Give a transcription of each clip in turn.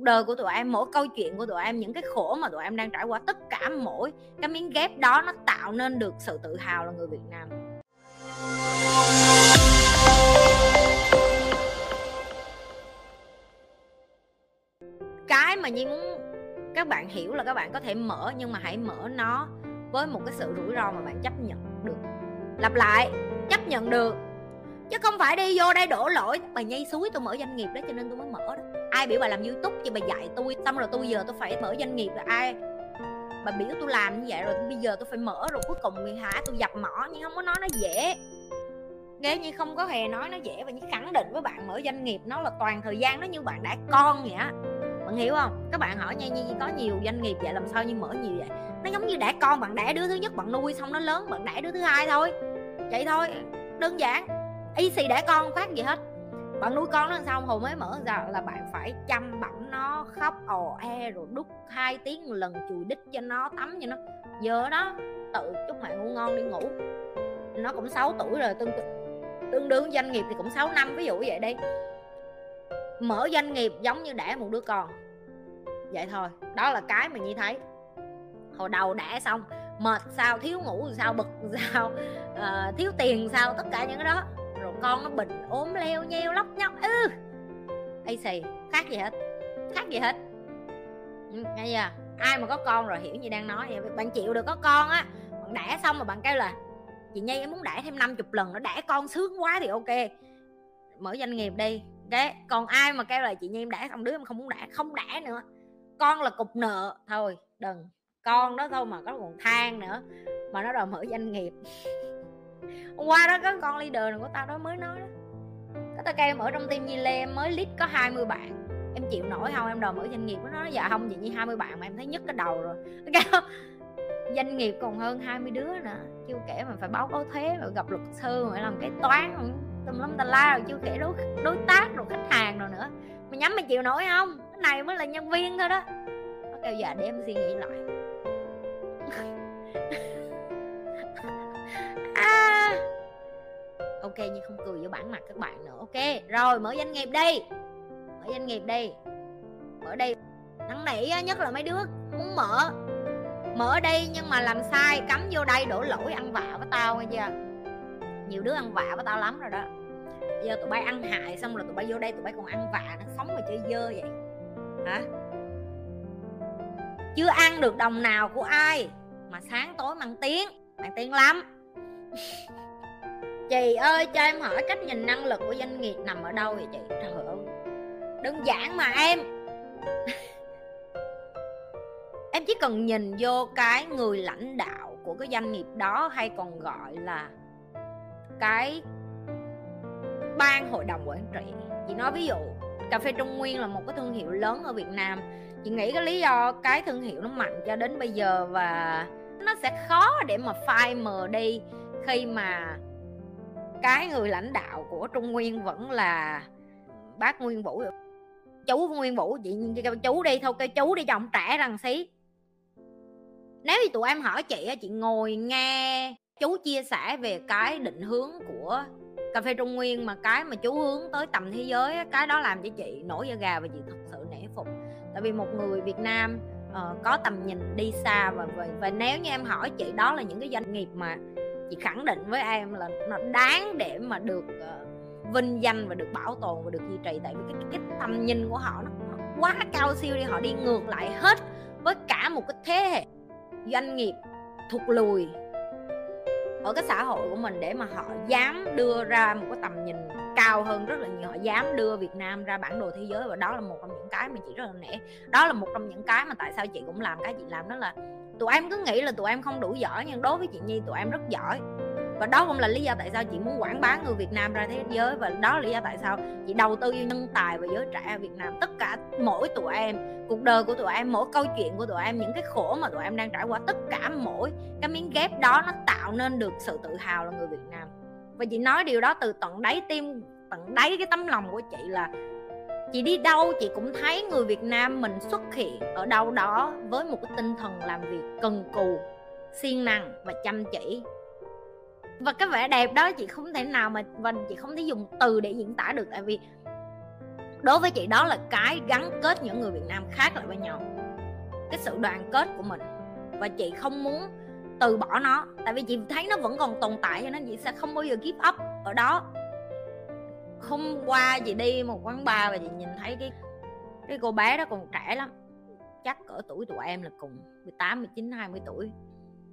đời của tụi em, mỗi câu chuyện của tụi em, những cái khổ mà tụi em đang trải qua, tất cả mỗi cái miếng ghép đó nó tạo nên được sự tự hào là người Việt Nam. Cái mà Nhi muốn các bạn hiểu là các bạn có thể mở, nhưng mà hãy mở nó với một cái sự rủi ro mà bạn chấp nhận được. Lặp lại, chấp nhận được. Chứ không phải đi vô đây đổ lỗi bà nhi suối tôi mở doanh nghiệp đó cho nên tôi mới mở đó ai biểu bà làm youtube chứ bà dạy tôi, xong rồi tôi giờ tôi phải mở doanh nghiệp là ai bà biểu tôi làm như vậy rồi bây giờ tôi phải mở rồi cuối cùng hả, tôi dập mỏ, nhưng không có nói nó dễ. Ghế như không có hề nói nó dễ và như khẳng định với bạn mở doanh nghiệp nó là toàn thời gian nó như bạn đã con vậy á. Bạn hiểu không? Các bạn hỏi nha, như có nhiều doanh nghiệp vậy, làm sao như mở nhiều vậy? Nó giống như đẻ con bạn đẻ đứa thứ nhất bạn nuôi xong nó lớn, bạn đẻ đứa thứ hai thôi. Vậy thôi, đơn giản. Y xì đẻ con khác gì hết bạn nuôi con nó làm sao hồi mới mở ra là bạn phải chăm bẵm nó khóc ồ e rồi đút hai tiếng một lần chùi đít cho nó tắm cho nó. Giờ đó tự chúc mẹ ngủ ngon đi ngủ. Nó cũng 6 tuổi rồi tương tương đương doanh nghiệp thì cũng 6 năm ví dụ vậy đi. Mở doanh nghiệp giống như đẻ một đứa con. Vậy thôi đó là cái mà nhi thấy. Hồi đầu đẻ xong mệt sao thiếu ngủ sao bực sao uh, thiếu tiền sao tất cả những cái đó con nó bệnh ốm leo nheo lóc nhóc, ư. Ừ. ây xì, khác gì hết, khác gì hết. Ừ, Nghe chưa ai mà có con rồi hiểu như đang nói vậy, bạn chịu được có con á. Bạn đẻ xong mà bạn kêu là, chị nhi, em muốn đẻ thêm 50 lần nó đẻ con sướng quá thì ok. Mở doanh nghiệp đi. Cái còn ai mà kêu là, chị nhi, em đẻ xong đứa em không muốn đẻ, không đẻ nữa. Con là cục nợ, thôi, đừng. Con đó thôi mà có còn than nữa, mà nó đòi mở doanh nghiệp hôm qua đó có con leader này của tao đó mới nói đó. Có tao kêu em ở trong team Nhi Lê, em mới list có 20 bạn. Em chịu nổi không? Em đòi mở doanh nghiệp nó. Nói dạ không vậy như 20 bạn mà em thấy nhức cái đầu rồi. Cái doanh nghiệp còn hơn 20 đứa nữa. Chưa kể mà phải báo cáo thuế rồi gặp luật sư rồi làm cái toán rồi tùm lum tà la rồi chưa kể đối đối tác rồi khách hàng rồi nữa. Mày nhắm mày chịu nổi không? Cái này mới là nhân viên thôi đó. Nó kêu dạ để em suy nghĩ lại. ok nhưng không cười vô bản mặt các bạn nữa. Ok, rồi, mở doanh nghiệp đi. Mở doanh nghiệp đi. Mở đi năn nỉ nhất là mấy đứa muốn mở. Mở đi, nhưng mà làm sai, cắm vô đây đổ lỗi, ăn vạ với tao nghe chưa? Nhiều đứa ăn vạ với tao lắm rồi đó. Giờ tụi bay ăn hại xong rồi tụi bay vô đây, tụi bay còn ăn vạ nó sống mà chơi dơ vậy. Hả? Chưa ăn được đồng nào của ai, mà sáng tối mang tiếng. Mang tiếng lắm. chị ơi, cho em hỏi cách nhìn năng lực của doanh nghiệp nằm ở đâu vậy chị? Trời ơi. Đơn giản mà em. Em chỉ cần nhìn vô cái người lãnh đạo của cái doanh nghiệp đó hay còn gọi là cái ban hội đồng quản trị. Chị nói ví dụ, cà phê trung nguyên là một cái thương hiệu lớn ở việt nam. Chị nghĩ cái lý do cái thương hiệu nó mạnh cho đến bây giờ và nó sẽ khó để mà phai mờ đi khi mà cái người lãnh đạo của trung nguyên vẫn là bác nguyên vũ. Chú nguyên vũ chị kêu chú đi thôi kêu chú đi cho ông trẻ rằng xí. Nếu như tụi em hỏi chị chị ngồi nghe chú chia sẻ về cái định hướng của cà phê trung nguyên mà cái mà chú hướng tới tầm thế giới cái đó làm cho chị nổi da gà và chị thật sự nể phục. Tại vì một người việt nam uh, có tầm nhìn đi xa và, và và nếu như em hỏi chị đó là những cái doanh nghiệp mà chị khẳng định với em là nó đáng để mà được uh, vinh danh và được bảo tồn và được duy trì. Tại vì cái, cái, cái tầm nhìn của họ nó, nó quá cao siêu đi họ đi ngược lại hết với cả một cái thế hệ doanh nghiệp thụt lùi ở cái xã hội của mình để mà họ dám đưa ra một cái tầm nhìn cao hơn rất là nhiều. Họ dám đưa Việt Nam ra bản đồ thế giới và đó là một trong những cái mà chị rất là nể. Đó là một trong những cái mà tại sao chị cũng làm cái chị làm đó là tụi em cứ nghĩ là tụi em không đủ giỏi nhưng đối với chị Nhi tụi em rất giỏi. Và đó cũng là lý do tại sao chị muốn quảng bá người Việt Nam ra thế giới và đó là lý do tại sao chị đầu tư vô nhân tài và giới trẻ ở Việt Nam. Tất cả mỗi tụi em, cuộc đời của tụi em, mỗi câu chuyện của tụi em, những cái khổ mà tụi em đang trải qua, tất cả mỗi cái miếng ghép đó nó tạo nên được sự tự hào là người Việt Nam. Và chị nói điều đó từ tận đáy tim, tận đáy cái tấm lòng của chị là chị đi đâu chị cũng thấy người Việt Nam mình xuất hiện ở đâu đó với một cái tinh thần làm việc cần cù, siêng năng và chăm chỉ. Và cái vẻ đẹp đó chị không thể nào mà, và chị không thể dùng từ để diễn tả được, tại vì đối với chị đó là cái gắn kết những người Việt Nam khác lại với nhau, cái sự đoàn kết của mình. Và chị không muốn từ bỏ nó, tại vì chị thấy nó vẫn còn tồn tại cho nên chị sẽ không bao giờ give up ở đó hôm qua chị đi một quán bar và chị nhìn thấy cái cái cô bé đó còn trẻ lắm. Chắc cỡ tuổi tụi em là cùng 18, 19, 20 tuổi.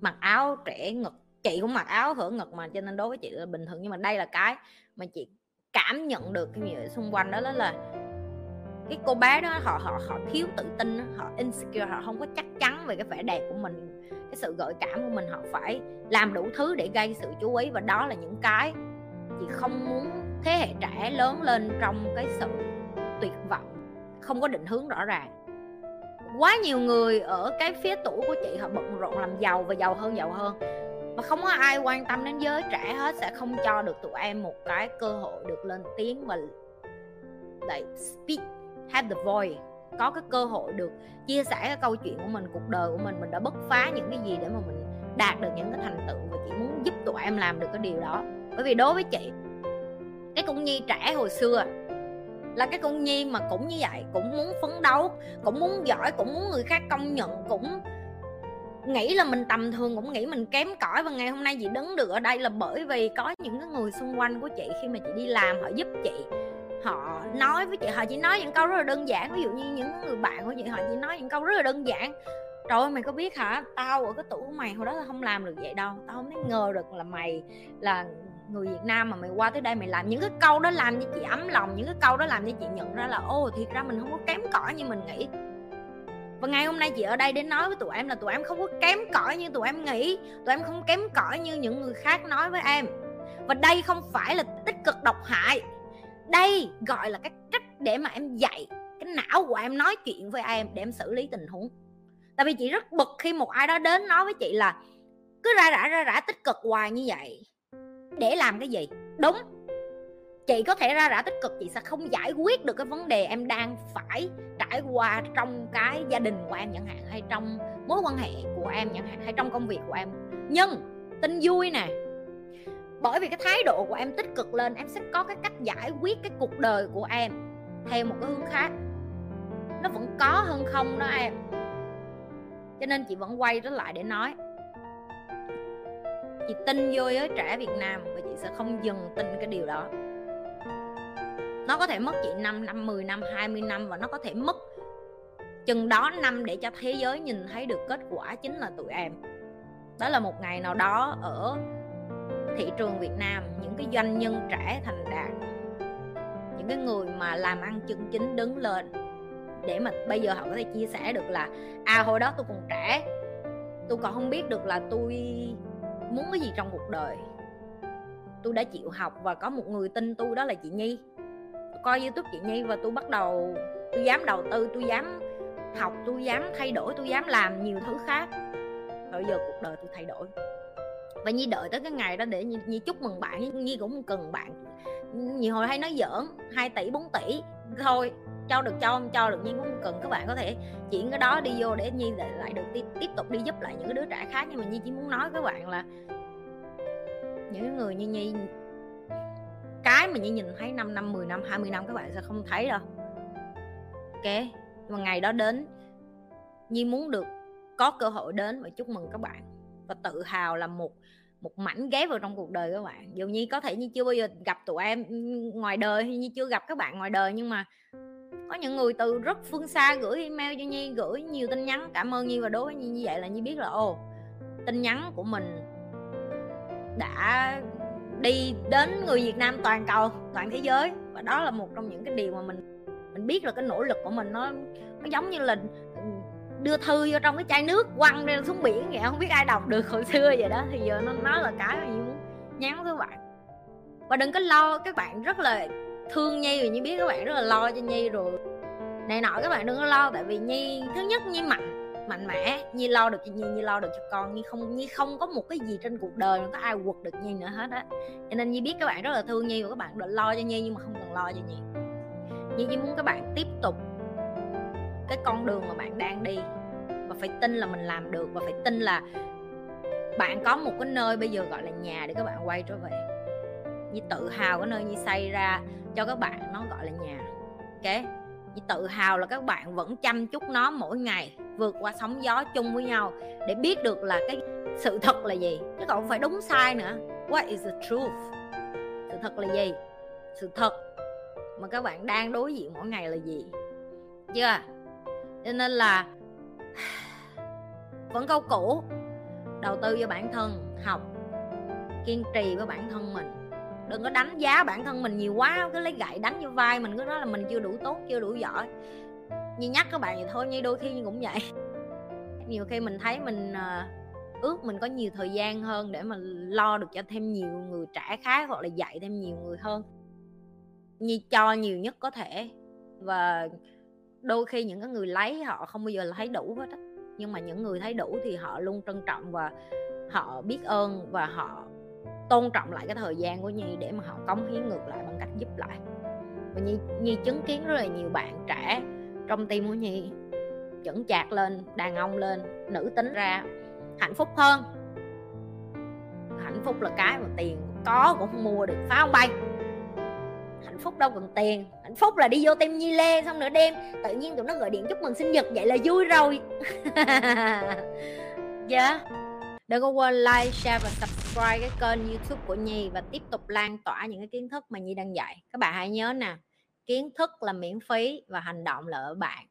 Mặc áo trẻ ngực chị cũng mặc áo hở ngực mà cho nên đối với chị là bình thường. Nhưng mà đây là cái mà chị cảm nhận được cái gì xung quanh đó, đó là cái cô bé đó họ họ họ thiếu tự tin họ insecure họ không có chắc chắn về cái vẻ đẹp của mình. Cái sự gợi cảm của mình họ phải làm đủ thứ để gây sự chú ý và đó là những cái chị không muốn thế hệ trẻ lớn lên trong cái sự tuyệt vọng, không có định hướng rõ ràng. Quá nhiều người ở cái phía tuổi của chị họ bận rộn làm giàu và giàu hơn giàu hơn. Và không có ai quan tâm đến giới trẻ hết, sẽ không cho được tụi em một cái cơ hội được lên tiếng và, like, speak, have the voice. Có cái cơ hội được chia sẻ cái câu chuyện của mình, cuộc đời của mình. Mình đã bứt phá những cái gì để mà mình đạt được những cái thành tựu và chị muốn giúp tụi em làm được cái điều đó. Bởi vì đối với chị cái cung nhi trẻ hồi xưa. Là cái cung nhi mà cũng như vậy, cũng muốn phấn đấu, cũng muốn giỏi, cũng muốn người khác công nhận, cũng nghĩ là mình tầm thường, cũng nghĩ mình kém cỏi và ngày hôm nay chị đứng được ở đây là bởi vì có những cái người xung quanh của chị khi mà chị đi làm, họ giúp chị, họ nói với chị, họ chỉ nói những câu rất là đơn giản. Ví dụ như những người bạn của chị, họ chỉ nói những câu rất là đơn giản. Trời ơi, mày có biết hả? Tao ở cái tuổi của mày hồi đó là không làm được vậy đâu. Tao không thấy ngờ được là mày là người Việt Nam mà mày qua tới đây mày làm những cái câu đó làm cho chị ấm lòng, những cái câu đó làm cho chị nhận ra là ô thiệt ra mình không có kém cỏi như mình nghĩ. Và ngày hôm nay chị ở đây để nói với tụi em là tụi em không có kém cỏi như tụi em nghĩ, tụi em không kém cỏi như những người khác nói với em. Và đây không phải là tích cực độc hại. Đây gọi là cái cách để mà em dạy, cái não của em nói chuyện với em để em xử lý tình huống. Tại vì chị rất bực khi một ai đó đến nói với chị là, cứ ra rã ra rã, tích cực hoài như vậy để làm cái gì? Đúng. Chị có thể ra rã tích cực, chị sẽ không giải quyết được cái vấn đề em đang phải trải qua trong cái gia đình của em chẳng hạn, hay trong mối quan hệ của em chẳng hạn, hay trong công việc của em. Nhưng, tin vui nè, bởi vì cái thái độ của em tích cực lên, em sẽ có cái cách giải quyết cái cuộc đời của em theo một cái hướng khác. Nó vẫn có hơn không đó em. Cho nên chị vẫn quay trở lại để nói chị tin vô giới trẻ Việt Nam và chị sẽ không dừng tin cái điều đó. Nó có thể mất chị 5 năm 10 năm 20 năm và nó có thể mất chừng đó năm để cho thế giới nhìn thấy được kết quả chính là tụi em. Đó là một ngày nào đó ở thị trường Việt Nam, những cái doanh nhân trẻ thành đạt, những cái người mà làm ăn chân chính đứng lên để mà bây giờ họ có thể chia sẻ được là à hồi đó tôi còn trẻ tôi còn không biết được là tôi muốn cái gì trong cuộc đời. Tôi đã chịu học và có một người tin tôi đó là chị Nhi. Tôi coi youtube chị Nhi và tôi bắt đầu tôi dám đầu tư tôi dám học tôi dám thay đổi tôi dám làm nhiều thứ khác. Rồi giờ cuộc đời tôi thay đổi. Và nhi đợi tới cái ngày đó để nhi, nhi chúc mừng bạn. Nhi cũng cần bạn. Nhiều hồi hay nói giỡn 2 tỷ 4 tỷ. Thôi cho được cho không cho được nhưng cũng cần các bạn có thể chuyển cái đó đi vô để nhi lại, lại được tiếp, tiếp tục đi giúp lại những cái đứa trẻ khác. Nhưng mà nhi chỉ muốn nói với các bạn là những người như nhi. Cái mà nhi nhìn thấy 5 năm 10 năm 20 năm, các bạn sẽ không thấy đâu. Ok nhưng mà ngày đó đến, nhi muốn được có cơ hội đến và chúc mừng các bạn và tự hào là một một mảnh ghép vào trong cuộc đời các bạn. Dù nhi có thể như chưa bao giờ gặp tụi em ngoài đời hay như chưa gặp các bạn ngoài đời, nhưng mà có những người từ rất phương xa gửi email cho nhi, gửi nhiều tin nhắn, cảm ơn nhi và đối với nhi. Như vậy là nhi biết là, ồ, tin nhắn của mình đã đi đến người Việt Nam toàn cầu, toàn thế giới. Và đó là một trong những cái điều mà mình mình biết là cái nỗ lực của mình nó nó giống như là đưa thư vô trong cái chai nước quăng ra xuống biển vậy, không biết ai đọc được hồi xưa vậy đó. Thì giờ nó nó là cái mà muốn nhắn với các bạn. Và đừng có lo, các bạn rất là thương nhi vì như biết các bạn rất là lo cho nhi rồi này nọ. Các bạn đừng có lo, tại vì nhi, thứ nhất nhi mạnh mạnh mẽ, nhi lo được cho nhi nhi lo được cho con. Nhi không nhi không có một cái gì trên cuộc đời mà có ai quật được nhi nữa hết á. Cho nên nhi biết các bạn rất là thương nhi và các bạn đã lo cho nhi nhưng mà không cần lo cho nhi. Nhi chỉ muốn các bạn tiếp tục cái con đường mà bạn đang đi và phải tin là mình làm được và phải tin là bạn có một cái nơi bây giờ gọi là nhà để các bạn quay trở về. Như tự hào cái nơi như xây ra cho các bạn nó gọi là nhà. Ok? Chị tự hào là các bạn vẫn chăm chút nó mỗi ngày, vượt qua sóng gió chung với nhau để biết được là cái sự thật là gì. Chứ không phải đúng sai nữa. What is the truth? Sự thật là gì? Sự thật mà các bạn đang đối diện mỗi ngày là gì? Chưa? Cho nên là vẫn câu cũ, đầu tư cho bản thân, học, kiên trì với bản thân mình đừng có đánh giá bản thân mình nhiều quá, cứ lấy gậy đánh vô vai mình, cứ nói là mình chưa đủ tốt, chưa đủ giỏi. Như nhắc các bạn vậy thôi, như đôi khi cũng vậy. Nhiều khi mình thấy mình ờ, ước mình có nhiều thời gian hơn để mà lo được cho thêm nhiều người trẻ khác hoặc là dạy thêm nhiều người hơn. Như cho nhiều nhất có thể. Và đôi khi những cái người lấy họ không bao giờ là thấy đủ hết á. Nhưng mà những người thấy đủ thì họ luôn trân trọng và họ biết ơn và họ tôn trọng lại cái thời gian của nhi để mà họ cống hiến ngược lại bằng cách giúp lại. Và nhi nhi chứng kiến rất là nhiều bạn trẻ trong tim của nhi chững chạc lên, đàn ông lên, nữ tính ra hạnh phúc hơn. Hạnh phúc là cái mà tiền có cũng không mua được phá không bay hạnh phúc đâu cần tiền, hạnh phúc là đi vô tim nhi lê xong nửa đêm, tự nhiên tụi nó gọi điện chúc mừng sinh nhật, vậy là vui rồi. Dạ. Yeah. đừng có quên like, share và subscribe subscribe cái kênh youtube của nhi và tiếp tục lan tỏa những cái kiến thức mà nhi đang dạy. Các bạn hãy nhớ nè, kiến thức là miễn phí và hành động là ở bạn.